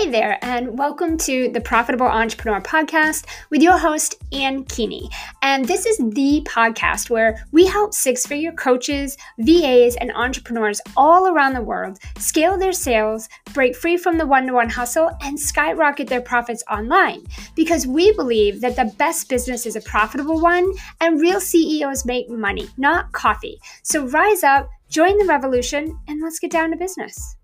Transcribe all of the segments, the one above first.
Hey there, and welcome to the Profitable Entrepreneur Podcast with your host, Ann Keeney. And this is the podcast where we help six figure coaches, VAs, and entrepreneurs all around the world scale their sales, break free from the one to one hustle, and skyrocket their profits online. Because we believe that the best business is a profitable one, and real CEOs make money, not coffee. So rise up, join the revolution, and let's get down to business.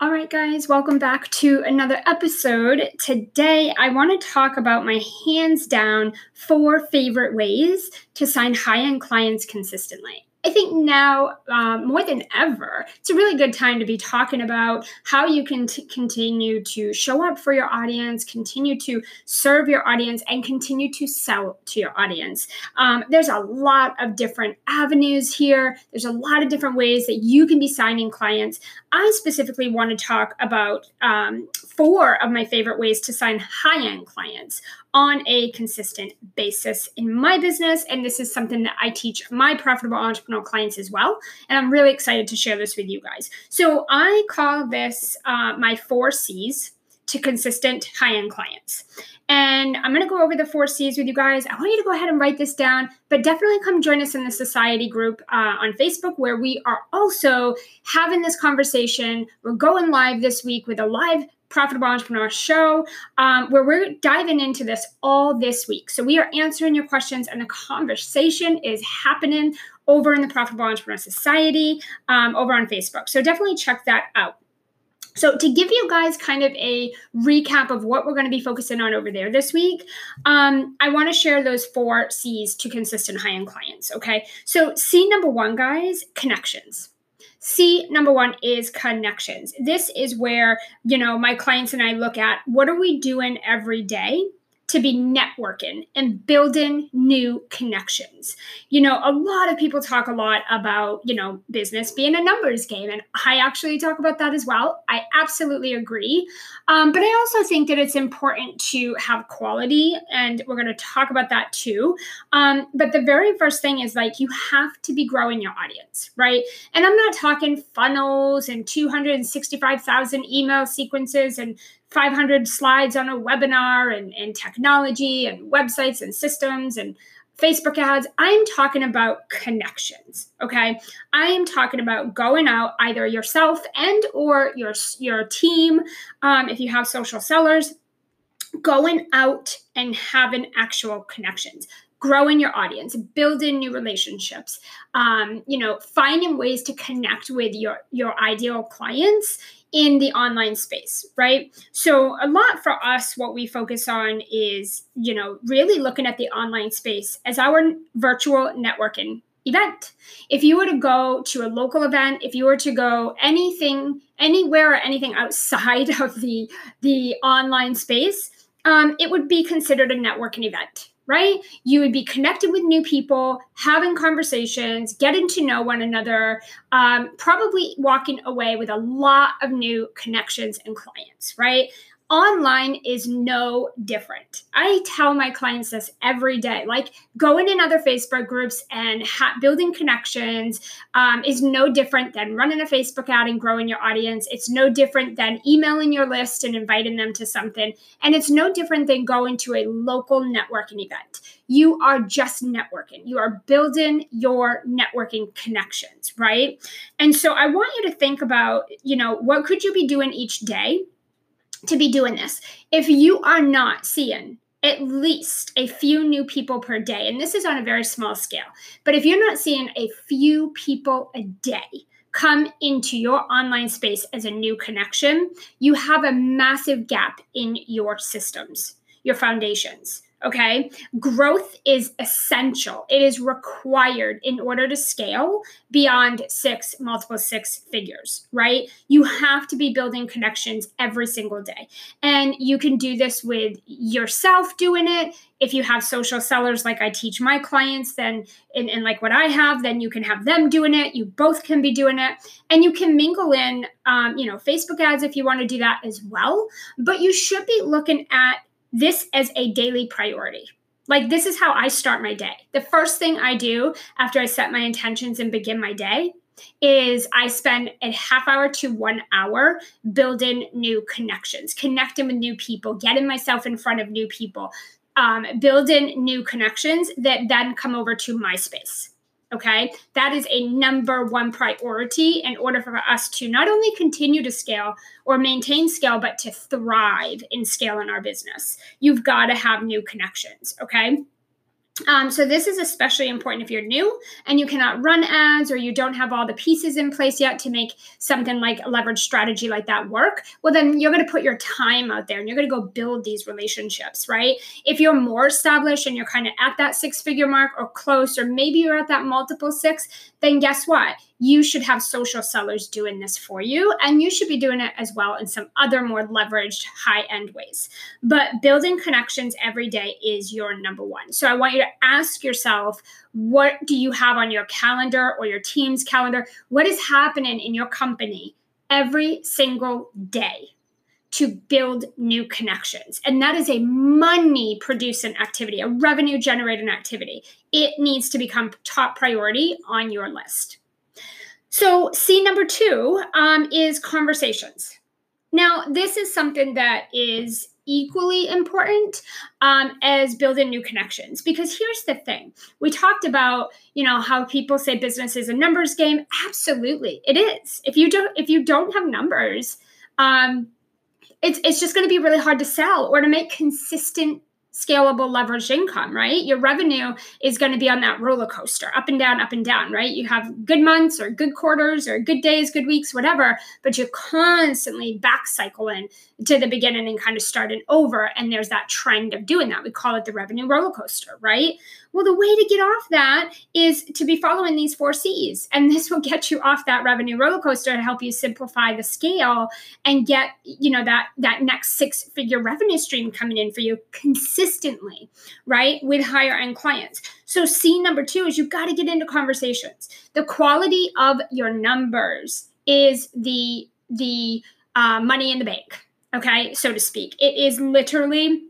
All right, guys, welcome back to another episode. Today, I want to talk about my hands down four favorite ways to sign high end clients consistently. I think now um, more than ever, it's a really good time to be talking about how you can t- continue to show up for your audience, continue to serve your audience, and continue to sell to your audience. Um, there's a lot of different avenues here. There's a lot of different ways that you can be signing clients. I specifically want to talk about um, four of my favorite ways to sign high end clients on a consistent basis in my business. And this is something that I teach my profitable entrepreneurial clients as well. And I'm really excited to share this with you guys. So I call this uh, my four C's to consistent high end clients. And I'm going to go over the four C's with you guys. I want you to go ahead and write this down, but definitely come join us in the society group uh, on Facebook where we are also having this conversation. We're going live this week with a live Profitable Entrepreneur Show, um, where we're diving into this all this week. So we are answering your questions, and the conversation is happening over in the Profitable Entrepreneur Society um, over on Facebook. So definitely check that out. So, to give you guys kind of a recap of what we're going to be focusing on over there this week, um, I want to share those four C's to consistent high end clients. Okay. So, C number one, guys, connections. C number one is connections. This is where, you know, my clients and I look at what are we doing every day to be networking and building new connections. You know, a lot of people talk a lot about, you know, business being a numbers game. And I actually talk about that as well. I absolutely agree. Um, but I also think that it's important to have quality. And we're going to talk about that too. Um, but the very first thing is like you have to be growing your audience, right? And I'm not talking funnels and 265,000 email sequences and 500 slides on a webinar and, and technology and websites and systems and Facebook ads. I'm talking about connections. Okay. I am talking about going out either yourself and or your, your team. Um, if you have social sellers, going out and having actual connections growing your audience building new relationships um, you know finding ways to connect with your your ideal clients in the online space, right? So, a lot for us, what we focus on is, you know, really looking at the online space as our virtual networking event. If you were to go to a local event, if you were to go anything, anywhere or anything outside of the the online space, um, it would be considered a networking event, right? You would be connected with new people, having conversations, getting to know one another, um, probably walking away with a lot of new connections and clients, right? Online is no different. I tell my clients this every day. Like going in other Facebook groups and ha- building connections um, is no different than running a Facebook ad and growing your audience. It's no different than emailing your list and inviting them to something. And it's no different than going to a local networking event. You are just networking. You are building your networking connections, right? And so I want you to think about, you know, what could you be doing each day? To be doing this. If you are not seeing at least a few new people per day, and this is on a very small scale, but if you're not seeing a few people a day, come into your online space as a new connection, you have a massive gap in your systems, your foundations. Okay. Growth is essential. It is required in order to scale beyond six, multiple six figures, right? You have to be building connections every single day. And you can do this with yourself doing it. If you have social sellers like I teach my clients, then, and, and like what I have, then you can have them doing it. You both can be doing it. And you can mingle in, um, you know, Facebook ads if you want to do that as well. But you should be looking at this as a daily priority. Like, this is how I start my day. The first thing I do after I set my intentions and begin my day is I spend a half hour to one hour building new connections, connecting with new people, getting myself in front of new people, um, building new connections that then come over to my space. Okay, that is a number one priority in order for us to not only continue to scale or maintain scale, but to thrive in scale in our business. You've got to have new connections. Okay. Um, so this is especially important if you're new and you cannot run ads or you don't have all the pieces in place yet to make something like a leverage strategy like that work. Well, then you're going to put your time out there and you're going to go build these relationships, right? If you're more established and you're kind of at that six figure mark or close, or maybe you're at that multiple six, then guess what? You should have social sellers doing this for you, and you should be doing it as well in some other more leveraged high end ways. But building connections every day is your number one. So I want you to ask yourself what do you have on your calendar or your team's calendar? What is happening in your company every single day? to build new connections. And that is a money producing activity, a revenue generating activity. It needs to become top priority on your list. So, C number two um, is conversations. Now, this is something that is equally important um, as building new connections. Because here's the thing. We talked about you know how people say business is a numbers game. Absolutely it is. If you don't if you don't have numbers um, it's it's just going to be really hard to sell or to make consistent scalable leveraged income, right? Your revenue is going to be on that roller coaster, up and down, up and down, right? You have good months or good quarters or good days, good weeks, whatever, but you're constantly back cycling to the beginning and kind of starting over. And there's that trend of doing that. We call it the revenue roller coaster, right? Well, the way to get off that is to be following these four C's. And this will get you off that revenue roller coaster to help you simplify the scale and get, you know, that that next six-figure revenue stream coming in for you consistently, right? With higher end clients. So C number two is you've got to get into conversations. The quality of your numbers is the the uh, money in the bank, okay, so to speak. It is literally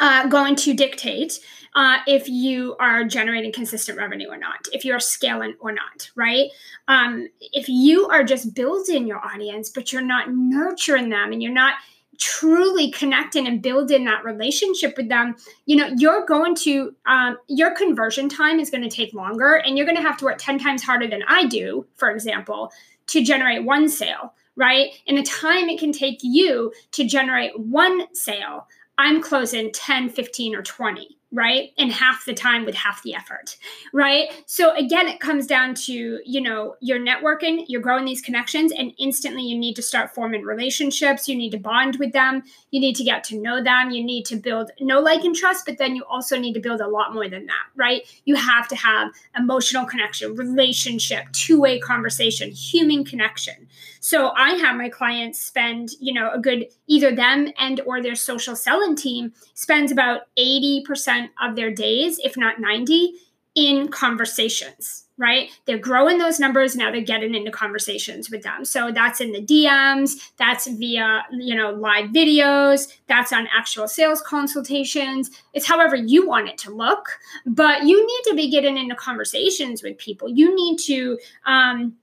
uh, going to dictate uh, if you are generating consistent revenue or not, if you're scaling or not, right? Um, if you are just building your audience, but you're not nurturing them and you're not truly connecting and building that relationship with them, you know, you're going to, um, your conversion time is going to take longer and you're going to have to work 10 times harder than I do, for example, to generate one sale, right? And the time it can take you to generate one sale, I'm closing 10, 15, or 20 right? And half the time with half the effort right? So again it comes down to you know you're networking you're growing these connections and instantly you need to start forming relationships. You need to bond with them. You need to get to know them. You need to build know like and trust but then you also need to build a lot more than that right? You have to have emotional connection relationship two-way conversation human connection. So i have my clients spend you know a good either them and or their social selling team spends about 80% of their days, if not 90, in conversations, right? They're growing those numbers. Now they're getting into conversations with them. So that's in the DMs, that's via, you know, live videos, that's on actual sales consultations. It's however you want it to look, but you need to be getting into conversations with people. You need to, um,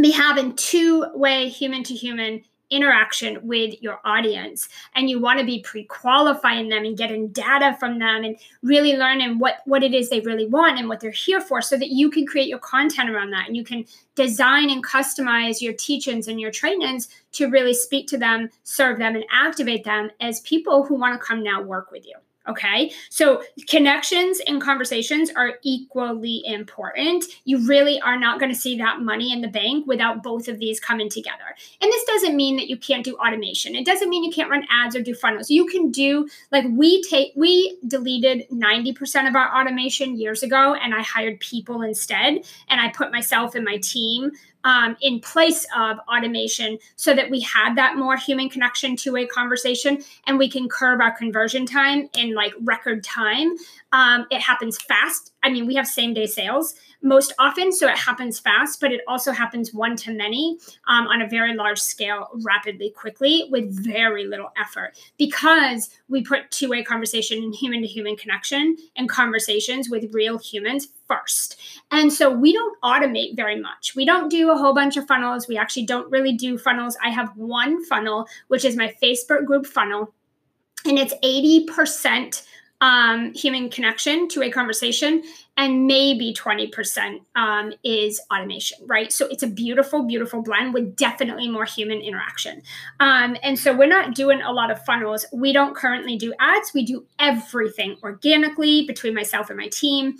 be having two way human to human interaction with your audience and you want to be pre-qualifying them and getting data from them and really learning what what it is they really want and what they're here for so that you can create your content around that and you can design and customize your teachings and your trainings to really speak to them serve them and activate them as people who want to come now work with you Okay. So connections and conversations are equally important. You really are not going to see that money in the bank without both of these coming together. And this doesn't mean that you can't do automation. It doesn't mean you can't run ads or do funnels. You can do like we take we deleted 90% of our automation years ago and I hired people instead and I put myself and my team um, in place of automation so that we had that more human connection to a conversation and we can curb our conversion time in like record time. Um, it happens fast. I mean, we have same day sales most often, so it happens fast, but it also happens one to many um, on a very large scale, rapidly, quickly, with very little effort because we put two way conversation and human to human connection and conversations with real humans first. And so we don't automate very much. We don't do a whole bunch of funnels. We actually don't really do funnels. I have one funnel, which is my Facebook group funnel, and it's 80% um, human connection to a conversation, and maybe 20% um, is automation, right? So it's a beautiful, beautiful blend with definitely more human interaction. Um, and so we're not doing a lot of funnels. We don't currently do ads, we do everything organically between myself and my team.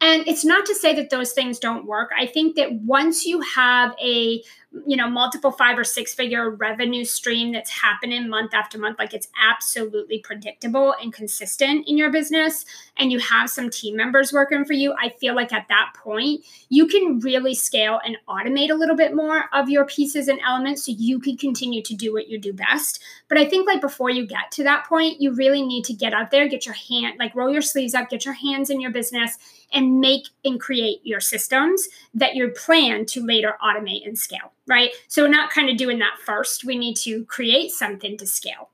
And it's not to say that those things don't work. I think that once you have a you know multiple five or six figure revenue stream that's happening month after month like it's absolutely predictable and consistent in your business and you have some team members working for you i feel like at that point you can really scale and automate a little bit more of your pieces and elements so you can continue to do what you do best but i think like before you get to that point you really need to get out there get your hand like roll your sleeves up get your hands in your business and make and create your systems that you plan to later automate and scale, right? So we're not kind of doing that first. We need to create something to scale.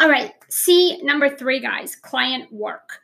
All right, C number three, guys, client work.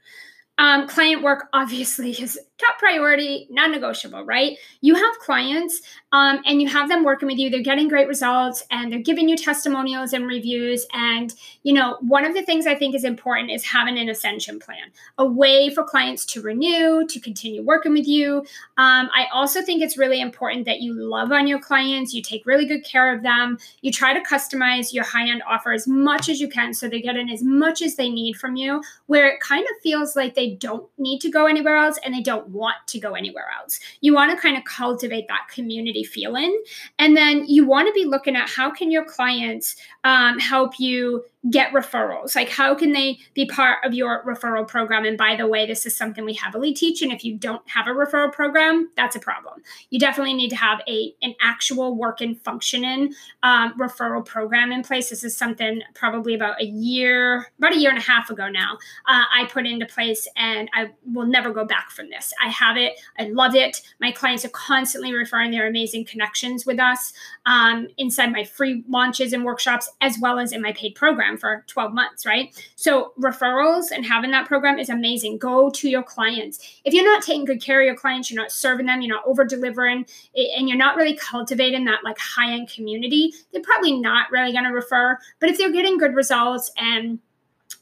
Um, client work obviously is top priority, non negotiable, right? You have clients um, and you have them working with you. They're getting great results and they're giving you testimonials and reviews. And, you know, one of the things I think is important is having an ascension plan, a way for clients to renew, to continue working with you. Um, I also think it's really important that you love on your clients, you take really good care of them, you try to customize your high end offer as much as you can so they're getting as much as they need from you, where it kind of feels like they don't need to go anywhere else and they don't want to go anywhere else. You want to kind of cultivate that community feeling. And then you want to be looking at how can your clients um, help you get referrals? Like, how can they be part of your referral program? And by the way, this is something we heavily teach. And if you don't have a referral program, that's a problem. You definitely need to have a an actual working, functioning um, referral program in place. This is something probably about a year, about a year and a half ago now, uh, I put into place, and I will never go back from this. I have it. I love it. My clients are constantly referring their amazing connections with us um, inside my free launches and workshops, as well as in my paid program program for 12 months, right? So referrals and having that program is amazing. Go to your clients. If you're not taking good care of your clients, you're not serving them, you're not over delivering, and you're not really cultivating that like high end community, they're probably not really going to refer. But if they're getting good results and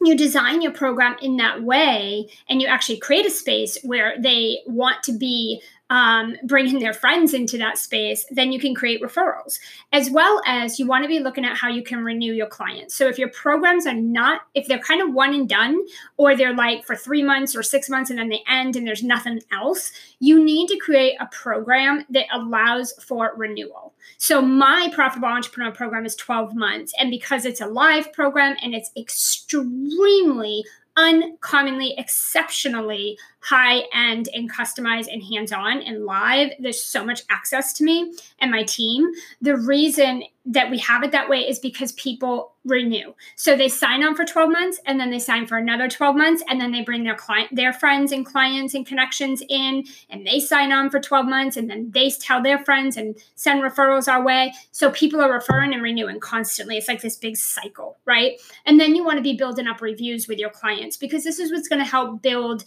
you design your program in that way and you actually create a space where they want to be um, bringing their friends into that space, then you can create referrals. As well as you want to be looking at how you can renew your clients. So if your programs are not, if they're kind of one and done, or they're like for three months or six months and then they end and there's nothing else, you need to create a program that allows for renewal. So my profitable entrepreneur program is 12 months. And because it's a live program and it's extremely uncommonly, exceptionally high end and customized and hands on and live. There's so much access to me and my team. The reason that we have it that way is because people renew. So they sign on for 12 months and then they sign for another 12 months and then they bring their client their friends and clients and connections in and they sign on for 12 months and then they tell their friends and send referrals our way. So people are referring and renewing constantly. It's like this big cycle, right? And then you want to be building up reviews with your clients because this is what's going to help build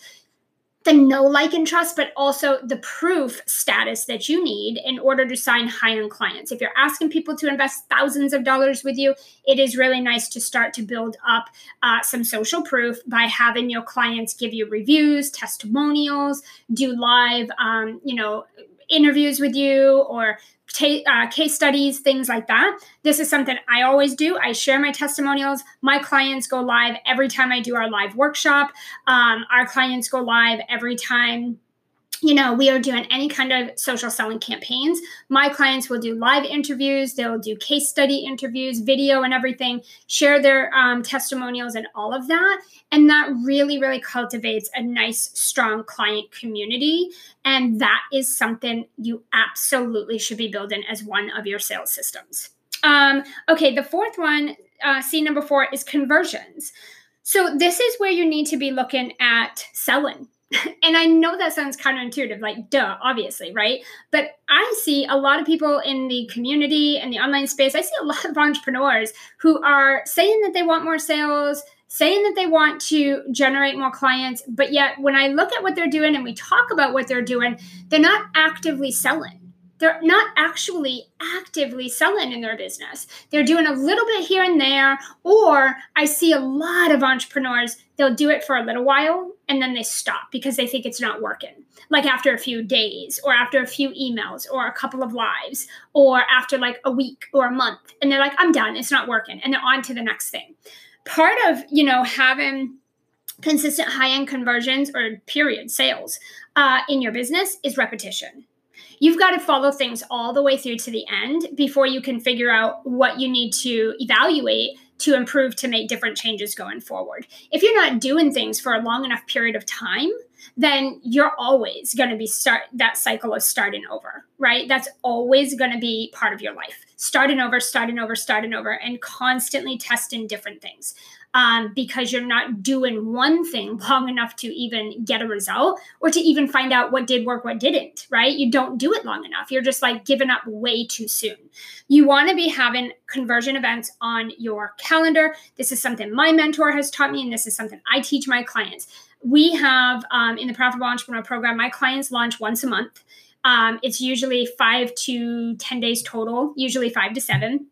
the no like, and trust, but also the proof status that you need in order to sign high end clients. If you're asking people to invest thousands of dollars with you, it is really nice to start to build up uh, some social proof by having your clients give you reviews, testimonials, do live, um, you know, interviews with you or ta- uh, case studies, things like that. This is something I always do. I share my testimonials. My clients go live every time I do our live workshop. Um, our clients go live every time you know, we are doing any kind of social selling campaigns. My clients will do live interviews, they'll do case study interviews, video, and everything, share their um, testimonials and all of that. And that really, really cultivates a nice, strong client community. And that is something you absolutely should be building as one of your sales systems. Um, okay, the fourth one, uh, C number four, is conversions. So, this is where you need to be looking at selling and I know that sounds counterintuitive, like, duh, obviously, right? But I see a lot of people in the community and the online space. I see a lot of entrepreneurs who are saying that they want more sales, saying that they want to generate more clients, but yet when I look at what they're doing and we talk about what they're doing, they're not actively selling they're not actually actively selling in their business. They're doing a little bit here and there, or I see a lot of entrepreneurs, they'll do it for a little while and then they stop because they think it's not working. Like after a few days, or after a few emails, or a couple of lives, or after like a week or a month. And they're like, I'm done, it's not working. And they're on to the next thing. Part of, you know, having consistent high end conversions or period sales uh, in your business is repetition you've got to follow things all the way through to the end before you can figure out what you need to evaluate to improve to make different changes going forward. If you're not doing things for a long enough period of time, then you're always going to be start that cycle of starting over, right? That's always going to be part of your life. Starting over, starting over, starting over, and constantly testing different things um, because you're not doing one thing long enough to even get a result or to even find out what did work, what didn't, right? You don't do it long enough. You're just like giving up way too soon. You want to be having conversion events on your calendar. This is something my mentor has taught me, and this is something I teach my clients. We have um, in the Profitable Entrepreneur Program, my clients launch once a month. Um, it's usually five to 10 days total, usually five to seven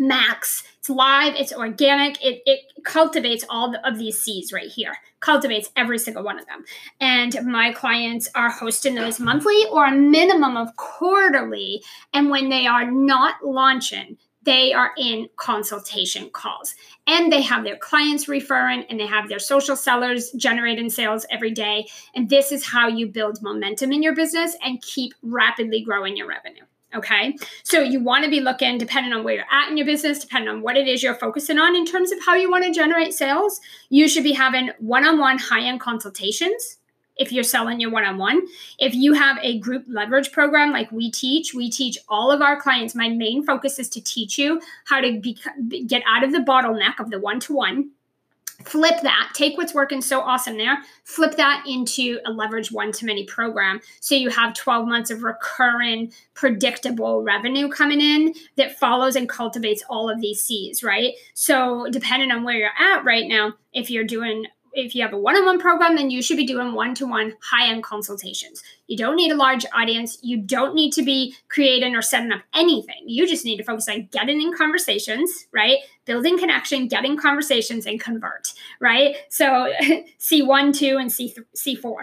max. It's live, it's organic, it, it cultivates all of these seeds right here, cultivates every single one of them. And my clients are hosting those monthly or a minimum of quarterly. And when they are not launching, they are in consultation calls and they have their clients referring and they have their social sellers generating sales every day. And this is how you build momentum in your business and keep rapidly growing your revenue. Okay. So you want to be looking, depending on where you're at in your business, depending on what it is you're focusing on in terms of how you want to generate sales, you should be having one on one high end consultations if you're selling your one on one. If you have a group leverage program like we teach, we teach all of our clients. My main focus is to teach you how to be, get out of the bottleneck of the one to one flip that take what's working so awesome there flip that into a leverage one to many program so you have 12 months of recurring predictable revenue coming in that follows and cultivates all of these C's, right? So, depending on where you're at right now, if you're doing if you have a one-on-one program then you should be doing one-to-one high-end consultations. You don't need a large audience. You don't need to be creating or setting up anything. You just need to focus on getting in conversations right? Building connection getting conversations and convert right? So c1 2 and c c4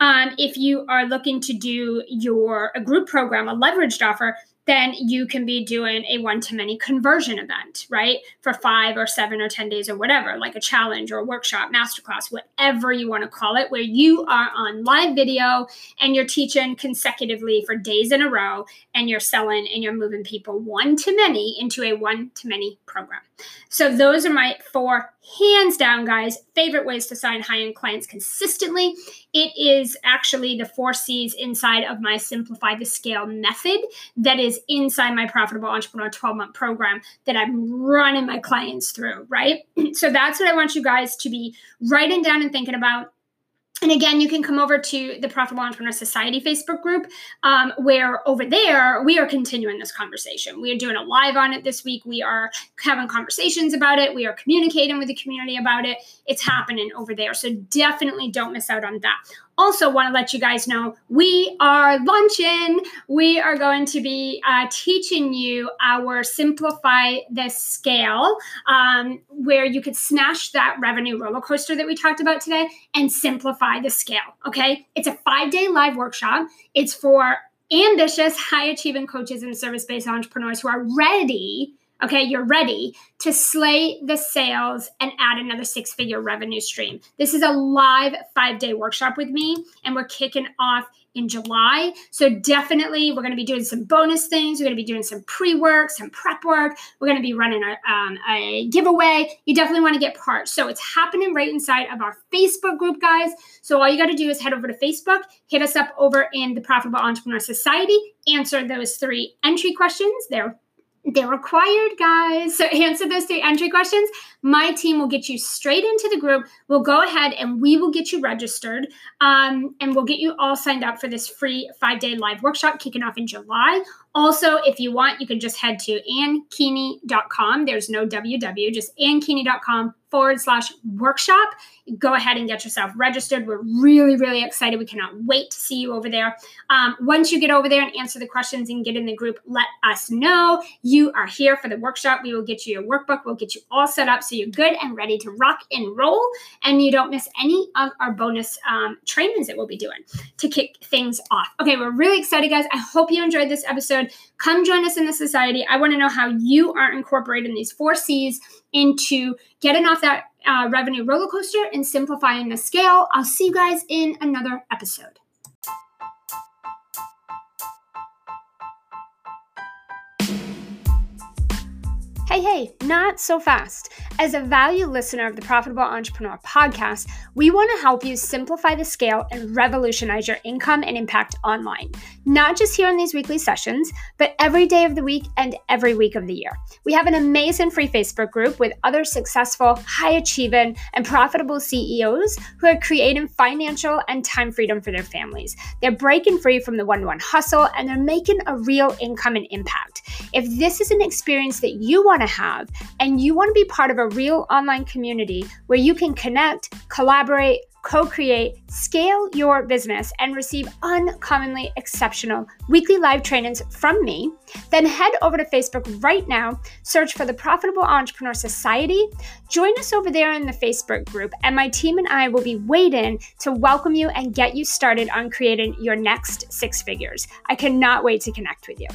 um, if you are looking to do your a group program a leveraged offer then you can be doing a one to many conversion event, right? For five or seven or 10 days or whatever, like a challenge or a workshop, masterclass, whatever you want to call it, where you are on live video and you're teaching consecutively for days in a row and you're selling and you're moving people one to many into a one to many program. So, those are my four hands down, guys, favorite ways to sign high end clients consistently. It is actually the four C's inside of my Simplify the Scale method that is inside my Profitable Entrepreneur 12 month program that I'm running my clients through, right? so that's what I want you guys to be writing down and thinking about and again, you can come over to the Profitable Entrepreneur Society Facebook group, um, where over there we are continuing this conversation. We are doing a live on it this week. We are having conversations about it. We are communicating with the community about it. It's happening over there. So definitely don't miss out on that also want to let you guys know we are launching. We are going to be uh, teaching you our Simplify the Scale, um, where you could smash that revenue roller coaster that we talked about today and simplify the scale. Okay. It's a five day live workshop. It's for ambitious, high achieving coaches and service based entrepreneurs who are ready okay, you're ready to slay the sales and add another six figure revenue stream. This is a live five day workshop with me, and we're kicking off in July. So, definitely, we're going to be doing some bonus things. We're going to be doing some pre work, some prep work. We're going to be running a, um, a giveaway. You definitely want to get part. So, it's happening right inside of our Facebook group, guys. So, all you got to do is head over to Facebook, hit us up over in the Profitable Entrepreneur Society, answer those three entry questions. They're they're required, guys. So answer those three entry questions. My team will get you straight into the group. We'll go ahead and we will get you registered. Um, and we'll get you all signed up for this free five day live workshop kicking off in July. Also, if you want, you can just head to annkeeney.com. There's no www, just annkeeney.com forward slash workshop. Go ahead and get yourself registered. We're really, really excited. We cannot wait to see you over there. Um, once you get over there and answer the questions and get in the group, let us know you are here for the workshop. We will get you your workbook. We'll get you all set up so you're good and ready to rock and roll, and you don't miss any of our bonus um, trainings that we'll be doing to kick things off. Okay, we're really excited, guys. I hope you enjoyed this episode. Come join us in the society. I want to know how you are incorporating these four C's into getting off that uh, revenue roller coaster and simplifying the scale. I'll see you guys in another episode. Hey, hey, not so fast. As a value listener of the Profitable Entrepreneur podcast, we want to help you simplify the scale and revolutionize your income and impact online. Not just here in these weekly sessions, but every day of the week and every week of the year. We have an amazing free Facebook group with other successful, high achieving, and profitable CEOs who are creating financial and time freedom for their families. They're breaking free from the one to one hustle and they're making a real income and impact. If this is an experience that you to have and you want to be part of a real online community where you can connect, collaborate, co create, scale your business, and receive uncommonly exceptional weekly live trainings from me, then head over to Facebook right now, search for the Profitable Entrepreneur Society, join us over there in the Facebook group, and my team and I will be waiting to welcome you and get you started on creating your next six figures. I cannot wait to connect with you.